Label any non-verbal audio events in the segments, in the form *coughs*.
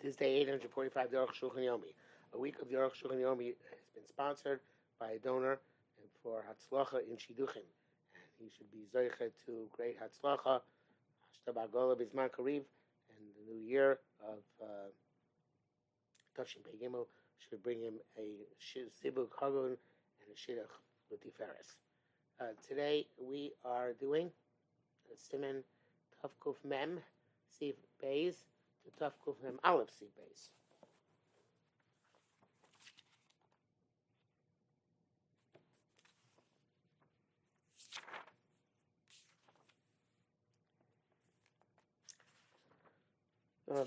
This day 845 Derech Shulchan Yomi. A week of Derech Shulchan Yomi has been sponsored by a donor for Hatzlacha in Shidduchim. And he should be Zoichet to great Hatzlacha, Hashtabagola Bizman Kariv, and the new year of uh, Begimel should bring him a Sibuk Hagun and a Shidduch with Tiferes. Uh, today we are doing Simon Tavkuf Mem, Steve Bays, to Tavkuf Mem Aleph. Um,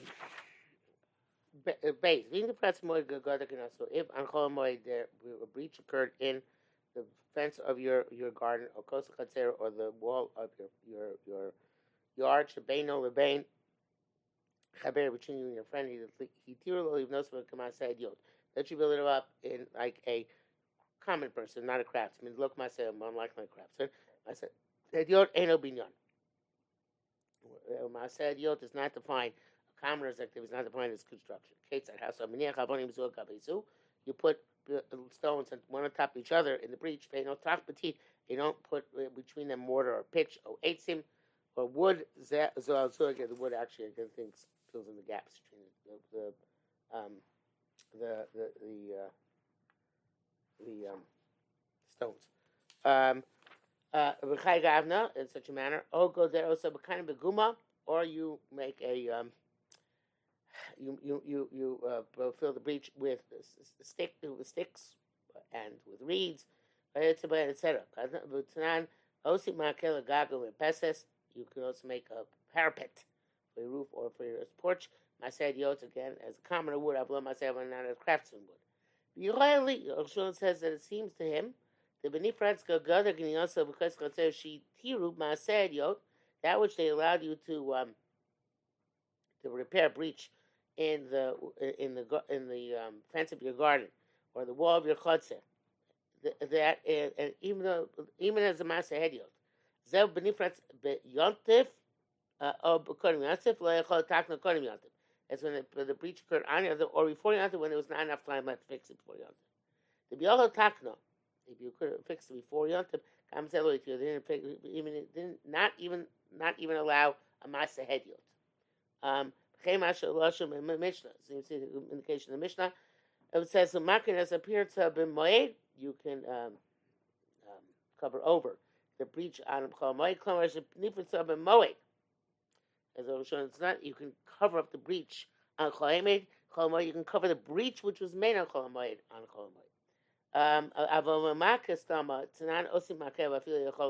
base. The more good so if on there a breach occurred in the fence of your your garden or or the wall of your your your yard lebein chaber between you and your friend he that you build it up in like a common person not a craftsman look myself unlike my craftsman I said yod ain't I said yod does not define commoners activity is not defined as construction. You put stones one on top of each other in the breach. You don't put uh, between them mortar or pitch or eitzim or wood. The wood actually I think fills in the gaps between the the um, the the the, uh, the um, stones. Um, uh, in such a manner, Oh, go there also kind of beguma, or you make a um, you you you you uh, fill the breach with stick with sticks and with reeds, etc. But you can also make a parapet your roof or for your porch. Masayed yot again as a commoner. I've learned myself not as craftsman wood. Yochayli, Shulchan says that it seems to him the benifratska gadar also because says she tiru masayed yot that which they allowed you to um, to repair breach in the in the in the um, fence of your garden or the wall of your chutzah. That and even though even as a master hediot, zev benifrat yontif That's when the, the breach occurred on yontif or before yontif when there was not enough time left to fix it before yontif. The biyachol takna, if you could have fixed it before yontif, kam zelo it didn't even didn't not even not even allow a master hediot. Um, Chemash in the Mishnah. So you see the indication in the Mishnah. It says makin has appeared to have been moed. You can um, um, cover over the breach on Chol Moed. Klamar is nifut to have moed. As I was showing, it's not. You can cover up the breach on Chol Moed. Chol You can cover the breach which was made on Chol Moed on Chol Moed. Um, Yachol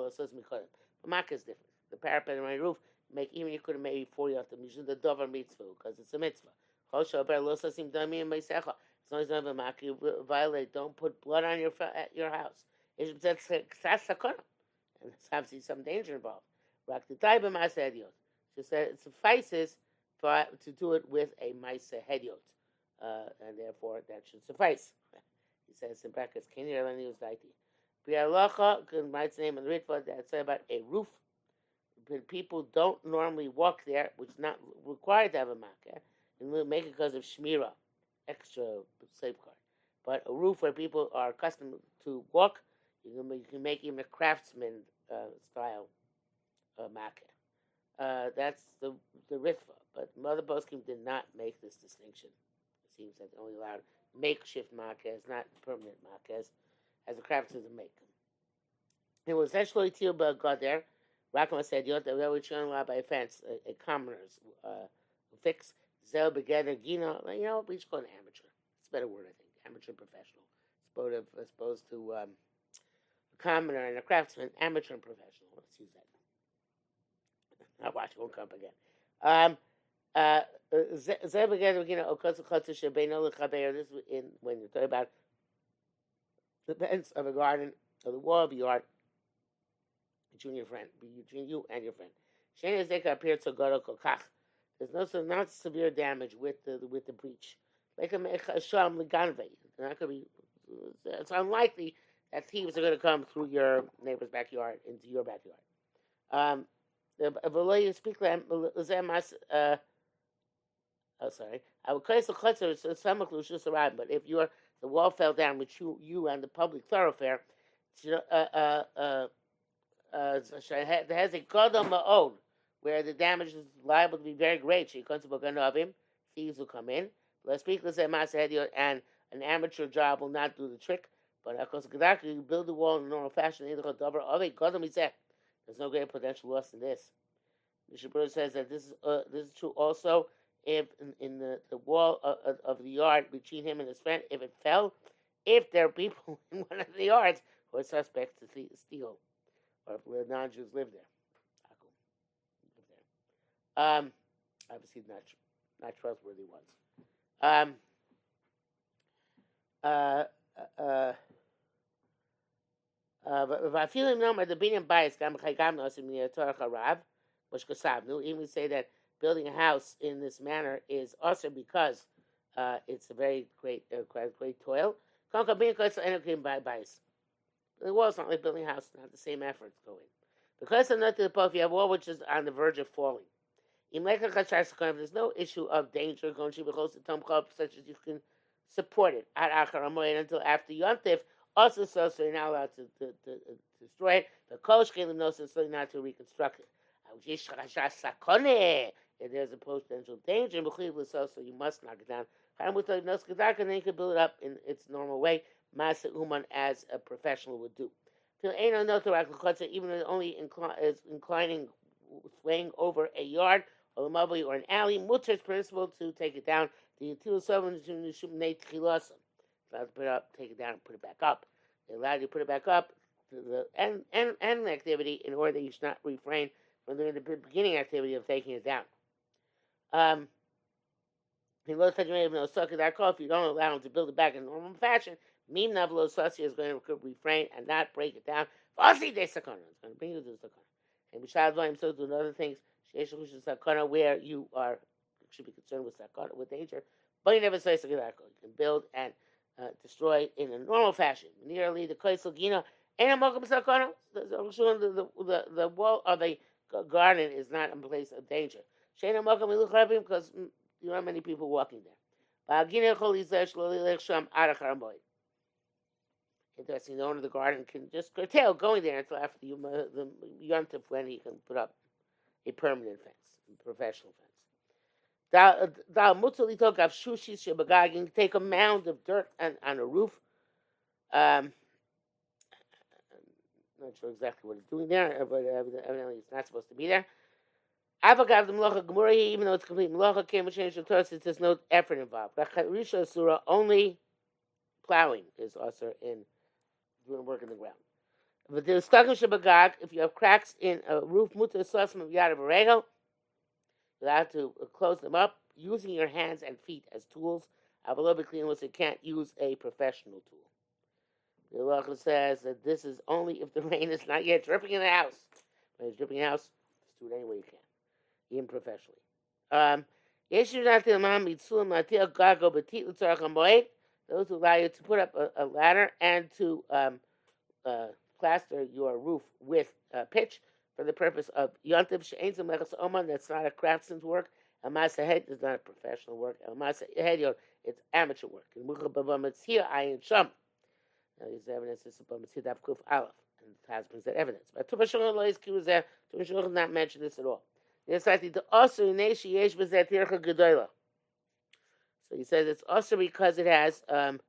Osos Mikodem. Makas is different. The parapet on my roof make even you could have maybe four yatim. You should the dover mitzvah because it's a mitzvah. Chosha ber lo sasim dami and. As long as you have a mak, you violate. Don't put blood on your at your house. It's that's and there's obviously some danger involved. Rak the taiba hediot. She said it suffices for to do it with a ma'ase hediot, uh, and therefore that should suffice. *laughs* he says in brackets, "Kenir elani uzaiti." Bi'alacha, can write the name the ritva that say about a roof But people don't normally walk there, which is not required to have a makkah, and we make it because of shmira, extra safeguard. But a roof where people are accustomed to walk, you can, you can make even a craftsman uh, style uh. Uh, that's the the ritva. But Mother Boskim did not make this distinction. It seems that they only allowed makeshift makkahs, not permanent makkahs, as a craftsman to make them. It was actually Tilba got there. Rakama said, "You know, we should allowed by fence, a, a commoner's uh, fix zel begether gina. You know, we should call it amateur. It's a better word, I think. Amateur professional, to, opposed to um, a commoner and a craftsman. Amateur and professional. Let's use that. *laughs* I'll watch. It won't come up again. Um, uh. This is in when you're talking about the fence of a garden of the wall of a yard between your friend, between you and your friend. Shane appeared to Garo Kokach. There's no so not severe damage with the with the breach. Not gonna be. It's unlikely that thieves are going to come through your neighbor's backyard into your backyard. Um, speak uh, oh sorry, I would call the some conclusions arrived. but if your the wall fell down which you you on the public thoroughfare, uh, uh, uh, uh, has a godam own where the damage is liable to be very great. She comes to him, thieves will come in. Let's speak let's and an amateur job will not do the trick. But of course, you build the wall in a normal fashion. There's no great potential loss in this. Mishabur says that this is uh, this is true also if in, in the, the wall of, of, the yard between him and his friend, if it fell, if there are people *laughs* in one of the yards who are suspects to steal, or if non-Jews live there. Um, obviously not not trustworthy ones. Um, uh, uh, uh, but if you V'afilim nomer the binyan bias gam chaygam nosim niyatorach uh, harav, which kasavnu. Even say that building a house in this manner is also because uh, it's a very great, uh, great, great toil. Conquer binyan kosel enokim bias. The wall's not like building a house; not the same efforts going. Because I'm not to the above, you have wall which is on the verge of falling. There's no issue of danger going to be such as you can support it at Acharamoyed until after Yontif, also, so, so you're not allowed to, to, to, to destroy it. The Kosh Kalim knows so you're not to reconstruct it. If there's a potential danger, so you must knock it down. And then you can build it up in its normal way, Masa Uman as a professional would do. Even only is inclining, swaying over a yard or a or an alley, mutter is permissible to take it down. The util allowed to put it up, take it down, and put it back up. They allowed you to put it back up the end, end, end activity in order that you should not refrain from doing the beginning activity of taking it down. Um, so that call if you don't allow him to build it back in normal fashion, Mim Navlo Sassi is going to refrain and not break it down. Fossi de. It's going to bring you to Sakana. And Bishad Vayim so do other things. Sakana where you are should be concerned with Sakana with danger. But you never say Sakana. You can build and uh, destroyed in a normal fashion. Nearly the Kaisel Gina and the, the, the, the wall of the garden is not a place of danger. Because you don't have many people walking there. Interesting, the owner of the garden can just curtail going there until after the, the Yontif when he can put up a permanent fence, a professional fence. Shebagagin. Take a mound of dirt on, on a roof. Um, I'm not sure exactly what it's doing there, but evidently it's not supposed to be there. Avagav the melacha gemura, even though it's complete melacha, came with change the Torah, there's no effort involved. Risha surah only plowing is also in doing work in the ground. But the stakim shabagag, if you have cracks in a roof, mutar sasam of yad of you have to close them up using your hands and feet as tools. Avalobically, unless you can't use a professional tool. The Halacha says that this is only if the *laughs* rain is not yet dripping in the house. When it's dripping in the house, just do it any way you can, even professionally. Um, those who allow you to put up a, a ladder and to um, uh, plaster your roof with uh, pitch for the purpose of yontiv she'enzim lechas oman. That's not a craftsman's work. A masa head is not a professional work. A masa head it's amateur work. And mucha b'bamitzia ayin sham. Now there's evidence this is b'mitzia daf kuf aleph, and Taz brings that evidence. But Tuba Shalom lo yizkiru zeh. Tuba Shalom does not mention this at all. It's like the also neshi yesh b'zeh tircha gedoyla. So he says it's also because it has um,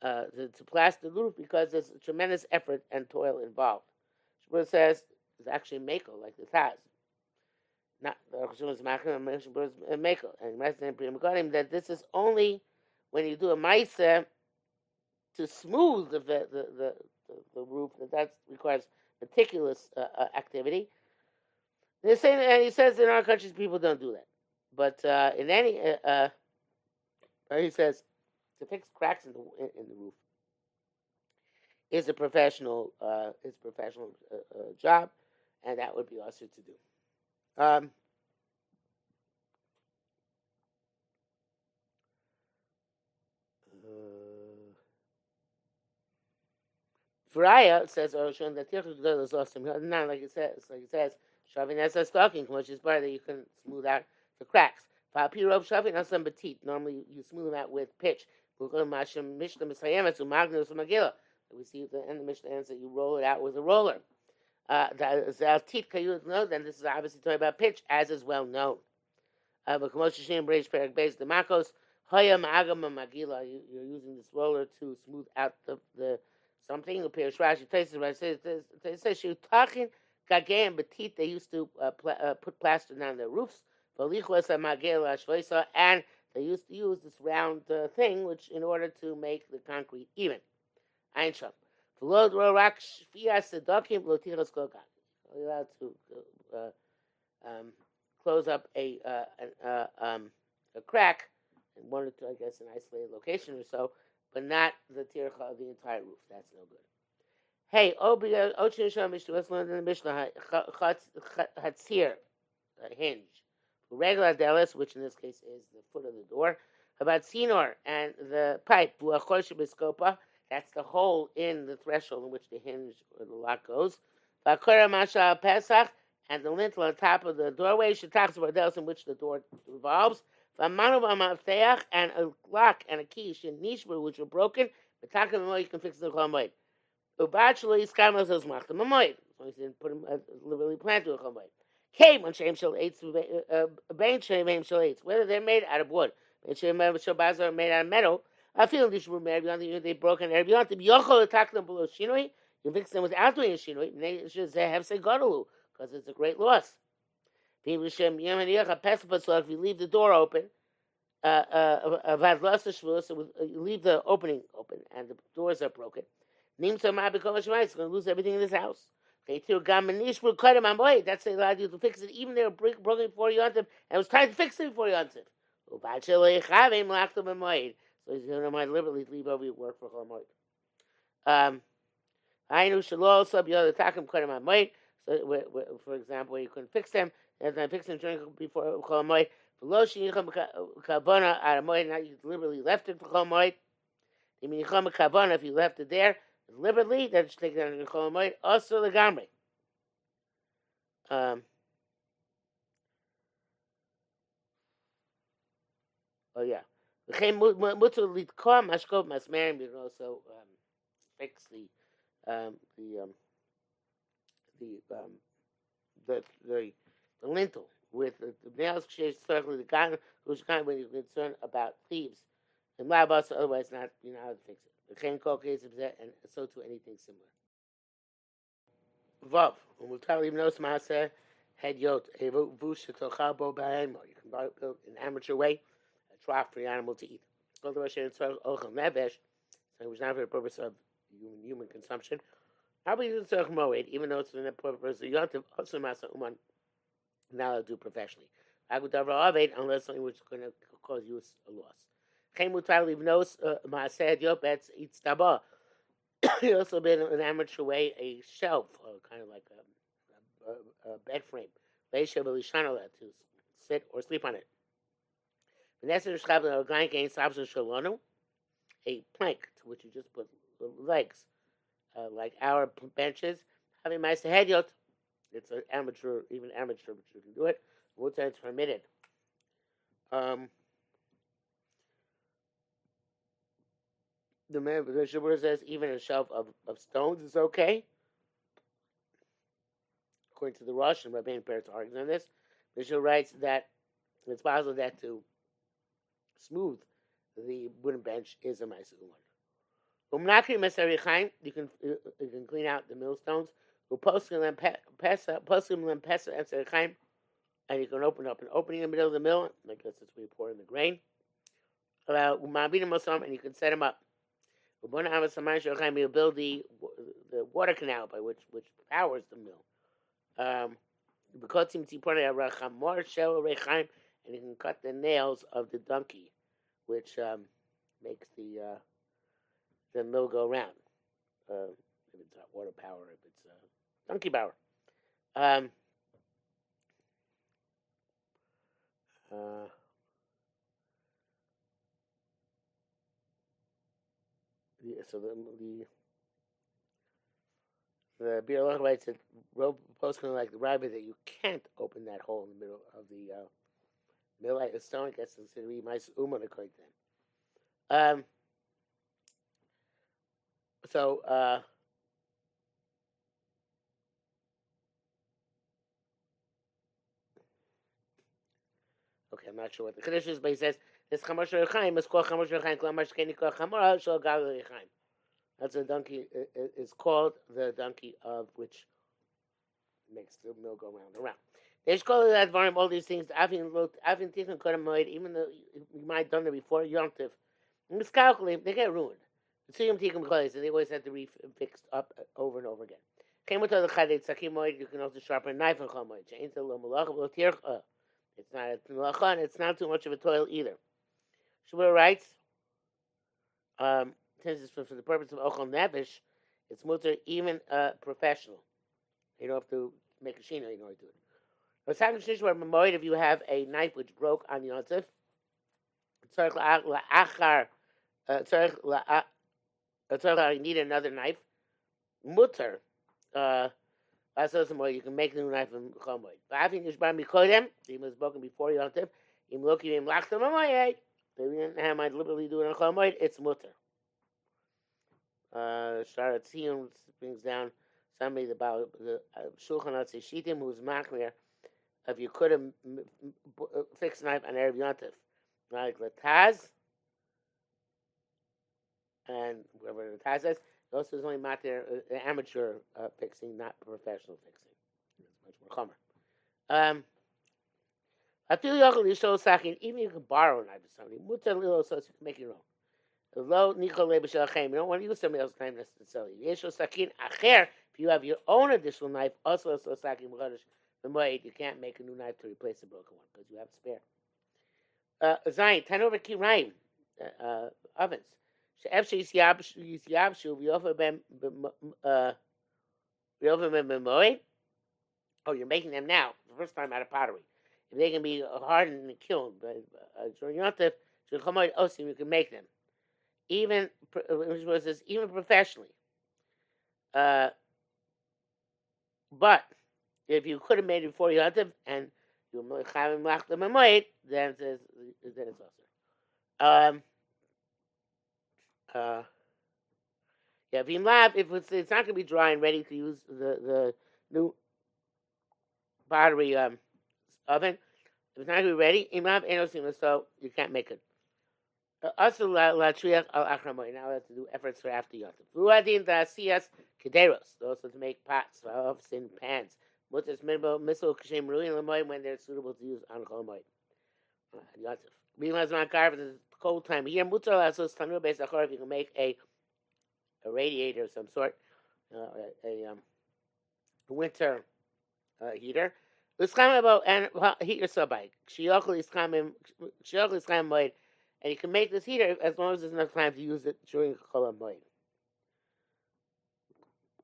uh, to, to plaster the roof because there's a tremendous effort and toil involved. Shmuel says is actually Mako, like the Taz. Not the Rosh is Mako, and Mako. And Master that this is only when you do a Maisa to smooth the, the, the, the, the roof, that that requires meticulous uh, uh, activity. The same, and he says in our countries people don't do that. But uh, in any, uh, uh, he says to fix cracks in the in the roof is a professional uh, is a professional uh, uh, job and that would be also to do. Um, Faraya says, "Oh, showing that Tirchus is awesome." Not like it says, like it says, "Shavin as a stocking, which is part that you can smooth out the cracks." Papirov Shafi Nasam Batit. Normally you smooth them out with pitch. Mishnah Misayemet Magnus Magila. We see the end of Mishnah ends that you roll it out with a roller. Uh, Kayut know then this is obviously talking about pitch, as is well known. Uh, but Kamosh Shem Beis the Makos Ma'agam Magila. You're using this roller to smooth out the the something. Appears Rashi says it says you talking Gagay and They used to uh, pl- uh, put plaster down their roofs. And they used to use this round uh, thing, which in order to make the concrete even. Einsham. You're allowed to uh, um, close up a uh, uh, um, a crack in one or two, I guess, an isolated location or so, but not the tircha of the entire roof. That's no good. Hey, Ochin Shah Mishnah, let's learn in the Mishnah, Hatzir, the hinge regular delis, which in this case is the foot of the door. About sinor and the pipe, that's the hole in the threshold in which the hinge or the lock goes. masha pesach, and the lintel on top of the doorway, shetachs in which the door revolves. The Manu Vamach and a lock and a key, shenishbu, which were broken, but you can fix the chomoid. Ubachli skamas as machta mamoid. So he didn't put him uh, literally plant to a chomoid. Came when Shem Shel Eitz, Bain Shem Shel Eitz, whether they're made out of wood, Bain Shem Shel Bazar made out of metal, I feel these were made, even they broke broken Erev Yontim, Yochel attack them below Shinoi, you fix them without doing a Shinoi, and they should have say Godalu, because it's a great loss. If you leave the door open, uh, uh, uh, you leave the opening open and the doors are broken. Nimsa Mabikomash is going to lose everything in this house. That's allowed you to fix it, even they were broken before Yontif, and it was time to fix it before Yontif. So he's going to deliberately leave over your work for Chol Um, I knew Shalol sub Yod Takim Kodem Amoid. So, for example, you couldn't fix them, and then fix them during before Chol Moed. Below Shinicham Kavana Aramoid, now you deliberately left it for Chol Moed. If you left it there, deliberately, that should take that in Chol Moed. Also the Gamri. Um, oh yeah. Mutter litkom mashkov masmerim. You can also um, fix the um, the um, the um, the the the lintel with the, nails certainly the guy who's kind when you're concerned about thieves and labas otherwise not you know how to fix it. Chen case and so to anything similar. Vav, you no smasa head yot to chabo ba'emo. You can build an amateur way trough for the animal to eat. So it was not for the purpose of human, human consumption. Moed, even though it's for the purpose of yontiv also masa uman now do professionally. Agudavar aved unless something is going to cause you a loss. Uh. *coughs* He also made an amateur way a shelf, kind of like a, a, a bed frame, They should be to sit or sleep on it. A plank to which you just put legs, uh, like our benches. Having my hediot, it's an amateur, even amateur, but you can do it. Wood it's permitted. Um, the man, the Shabbat says even a shelf of, of stones is okay. According to the Rosh and Rabbein Peretz argues on this. Mishnah writes that it's possible that to smooth the wooden bench is a nice one. You can you can clean out the millstones. And you can open up an opening in the middle of the mill. I guess that's where you pour in the grain. And you can set them up. You build the the water canal by which which powers the mill. Um, and you can cut the nails of the donkey, which um, makes the uh, the mill go round. Uh, if it's water power, if it's donkey power. Um, uh, so the the the Biur writes that post like the rabbi that you can't open that hole in the middle of the uh, Millite a stone gets considered to be my uman according to them. Um, so, uh, okay, I'm not sure what the condition is, but he says this chamosh rechaim is called chamosh rechaim. Kol chamor shal gal rechaim. That's a donkey. It's called the donkey of which makes the mill go round and round. Called that varm all these things. Avin looked, Avin tikkun kodemoid, even though you might have done it before Yontif. Miscalculate, they get ruined. The Tziyum tikkun and they always have to be fixed up over and over again. Came with the chadet sakimoid. You can also sharpen a knife and chamoid. Change the lo malach lo tircha. It's not a malacha, and it's not too much of a toil either. Shmuel writes, um, since it's for, for the purpose of ochel nevish, it's mutter even uh, professional. You don't have to make a you know how to do it. If you have a knife which broke on Yontif, you need another knife. Mutter. Uh, you can make a new knife from chomoid. It's by Mikodem, he was broken before Yontif. Im loki im lachtam amoyed. They didn't have my deliberately do it on chomoid. It's mutter. Uh, Sharat brings down somebody about the Shulchan Atzei Shitim who's Machmir if you could have fixed knife on Erev Yontif, like Lataz, and whatever Lataz says, also is only matter uh, amateur uh, fixing, not professional fixing. It's much more common. Um, even you can borrow a knife from somebody. Mutar little so you can make your own. Lo nichol You don't want to use somebody else's knife necessarily. Yeshol sakin acher. If you have your own additional knife, also so sakin the moed, you can't make a new knife to replace the broken one because you have a spare. Uh, Zayin, ten over kirayim, uh, uh, ovens. Ben uh, v'yofa ben b'moed. Oh, you're making them now, the first time out of pottery. If they can be hardened and killed, but during Yontif, Osim, you can make them. Even, which says, even professionally. Uh, but if you could have made it before Yontif and you have left them moed, then it says then it's also. Um. Uh. Yeah, if lab, if it's, it's not going to be dry and ready to use the the new battery um oven, if it's not going to be ready, imlab enosim so you can't make it. Uh, also, la triach al achramoy. Now we have to do efforts for after yontif. Vuadin da sias kederos. Also to make pots, in pans. Mutas minbo missile kashem ruin lemoy when they're suitable to use on. Yosef. Realize my car for cold time here. Mutar lasos tanu based achor if you can make a a radiator of some sort, uh, a, a um, winter uh, heater. L'scham about and heat your subbike. Shiyochel l'scham shiyochel l'scham moed, and you can make this heater as long as there's enough time to use it during kol moed.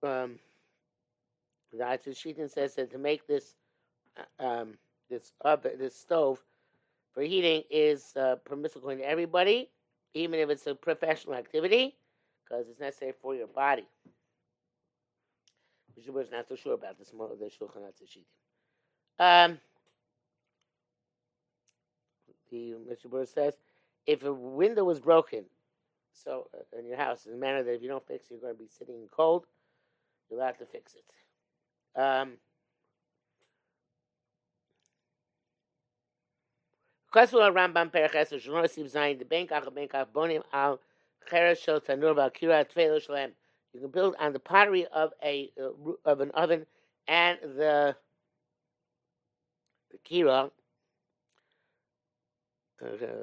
Um. The Atzei Shitim says that to make this uh, um, this oven, this stove for heating is uh, permissible to everybody, even if it's a professional activity, because it's necessary for your body. Is not so sure about this. The Shulchan Atzei Shitim. Um, the says if a window was broken, so uh, in your house, in a manner that if you don't fix, it, you're going to be sitting in cold. You'll have to fix it. Um, Rambam Zayin the Bank Bank Bonim Al Shel Tanur Kira. You can build on the pottery of a uh, of an oven and the, the kira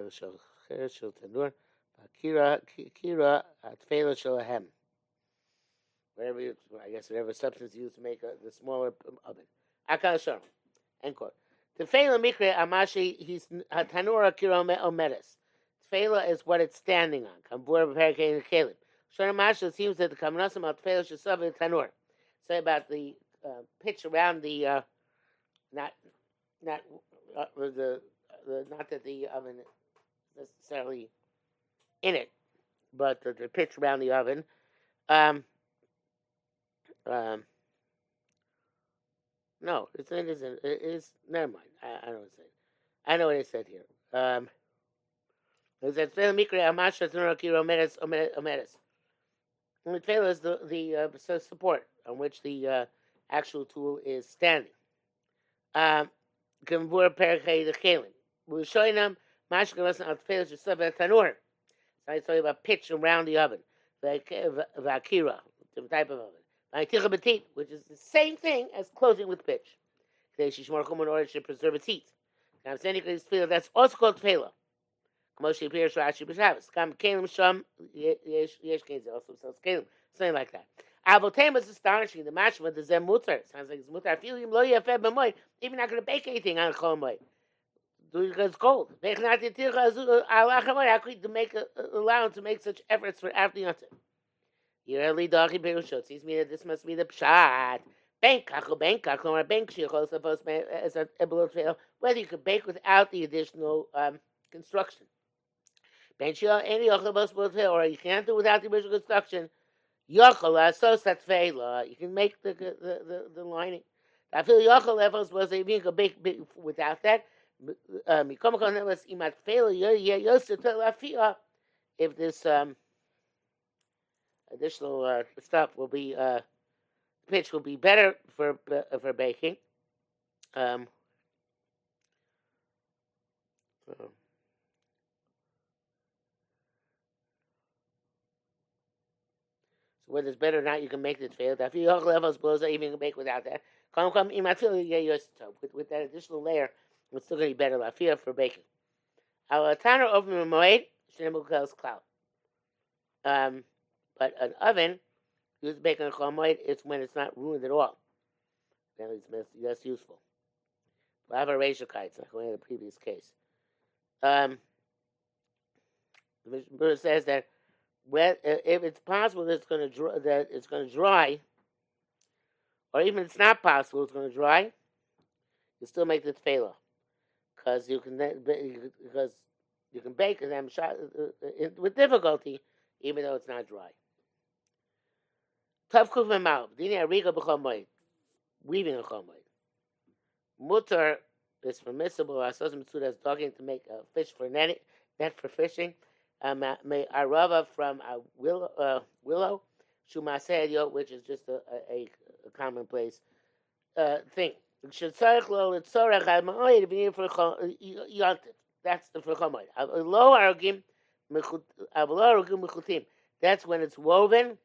Shel Shel Tanur Kira Kira Shalem whatever you, I guess whatever substance you use to make a, the smaller oven. Akal Sharm. End quote. Tefela mikre amashi he's tanura kirome omedes. Tefela is what it's standing on. Kambur perikein kelim. Shona masha seems that the kamnasim al tefela shesav tanur. Say about the uh, pitch around the uh, not not uh, the, the not that the oven necessarily in it, but the, the pitch around the oven. Um, um, no, it isn't. It is never mind. I, I don't say. I know what I said here. Um, it says tefillah mikra amasha kiro omedes omedes. And the tefillah is the the uh, so support on which the uh, actual tool is standing. Um, Gemvur perkei the chelim. We're showing them mash gavasan al tefillah shesabel tanur. So I tell you about pitch around the oven, vakira, the type of oven. Which is the same thing as closing with pitch. In order to preserve its heat. Now, that's also called tefillah. Moshe appears Rashi b'Shabbos. Kam kelim sham yesh kelim also sells kelim something like that. Avotem is astonishing. The mashma the zem mutar sounds like it's mutar. Feel him lo yafeh b'moy. Even not going to bake anything on chol moy. Because it's cold. How could to make allow him to make such efforts for after Yontif? Yerli perushotzi's mean that this must be the pshat. Bank kachel bank kachel or bank shichol supposed as a fail whether you could bake without the additional um, construction. Ben shil any yochel or you can't do without the additional construction. Yochel asos atfeila. You can make the the the, the lining. I feel yochel levels was even could bake without that. Um, if this um, additional uh, stuff will be uh, pitch will be better for uh, for baking. Um, so whether it's better or not, you can make this fail. If you levels blows, even can make without that. Come, come, with with that additional layer, it's still going to be better. Lafia for baking. Our tanner oven moed shenemukels cloud. Um, but an oven used to bake on chomoid, it's when it's not ruined at all. Then it's less useful. a ratio kites, like in the previous case. Um, the Mishnah says that when, if it's possible that it's going to dry, that it's going to dry, or even if it's not possible it's going to dry, you still make the tefillah because you can because you can bake them with difficulty even though it's not dry. Tav kuf memav. Dini ariga b'chol Weaving a chol Mutter is permissible. Asos mitzvah is talking to make a fish for net, net for fishing. Um, may arava from a willow, uh, willow which is just a, a, a commonplace uh, thing. That's the for That's when it's woven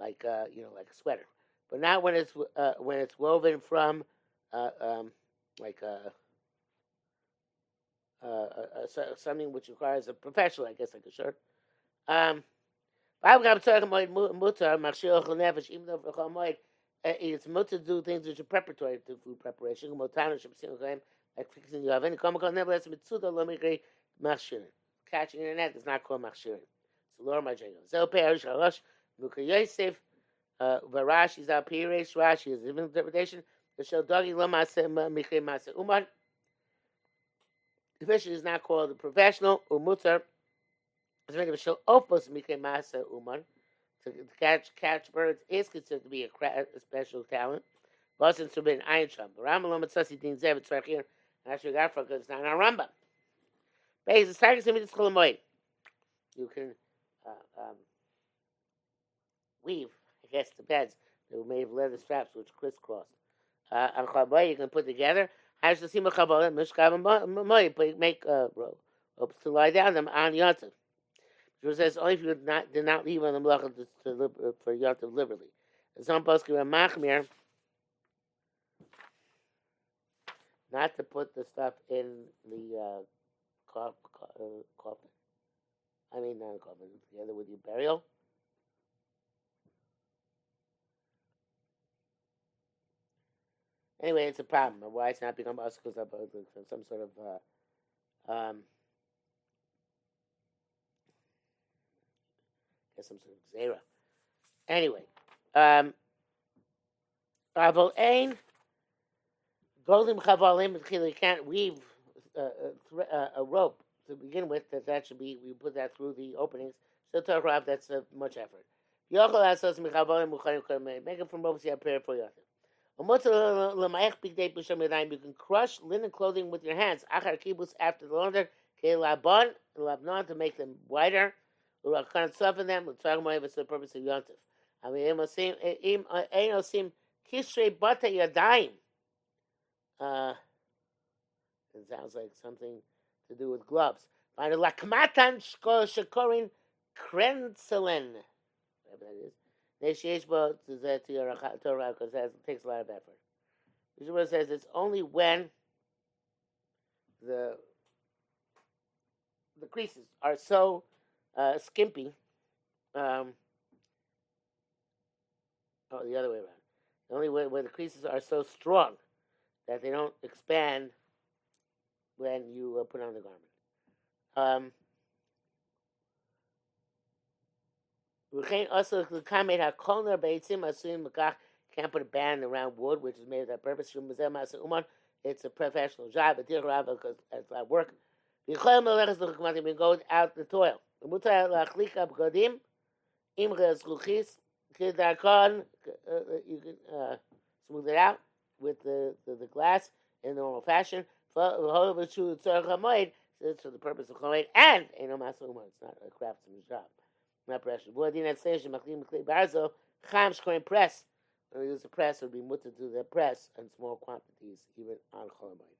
like uh, you know, like a sweater, but not when it's uh, when it's woven from uh, um, like a, uh, uh, uh, something which requires a professional, I guess, like a shirt. Um, it's much to do things which are preparatory to food preparation. Like fixing the oven. Catching in a net is not called machshirin. Lord, my Yosef, uh, is our Pirish, Rashi is even interpretation. The Sheldagi Umar. The is not called a professional or mutter. It's Shel Opus Mikhe Umar. To catch catch birds is considered to be a, a special talent. Boston Zev, it's right here. And actually got for it's to me this You can uh, um, weave, I guess, beds. They were made of leather straps which crisscrossed. Uh, on chaboy, you can put together. Has the sima chaboy, mishkav make uh, ropes to lie down them on yontif. She says only if you did not, did not leave on the malacha to, to, for yontif liberally. Some poskim are machmir not to put the stuff in the uh. Uh, coffin. I mean, not a coffin, together with your burial. Anyway, it's a problem. Why it's not become us because of some sort of uh, um, guess some sort of zera. Anyway, um, Ain Goldim Chavalim you can't weave uh, a, uh, a rope to begin with. That that should be we put that through the openings. So Torah that's uh, much effort. Make it from ropes you have prepared for yourself. You can crush linen clothing with your hands. Achar kibus after the launder. Kelabon labnon to make them whiter. Urakan soften them. Tzarmoy for the purpose of yontif. I mean, imosim sim kishrei bata yadayim. Uh, it sounds like something to do with gloves. Lakmatan shakorin krenzelen. Whatever that is. To your Torah because it takes a lot of effort. Yeshua says it's only when the the creases are so uh, skimpy. Um, oh, the other way around. The only way where the creases are so strong that they don't expand when you uh, put on the garment. Um, also the comment hakol beitzim asuim mekach can't put a band around wood, which is made for that purpose. It's a professional job, but because it's like work. We go out the toil. You can uh, smooth it out with the, the, the glass in normal fashion. It's for the purpose of chomeid and It's not a craftsman's job. Not pressure. Cham press. When we use a press, it would be mutter to the press in small quantities, even on chomeid.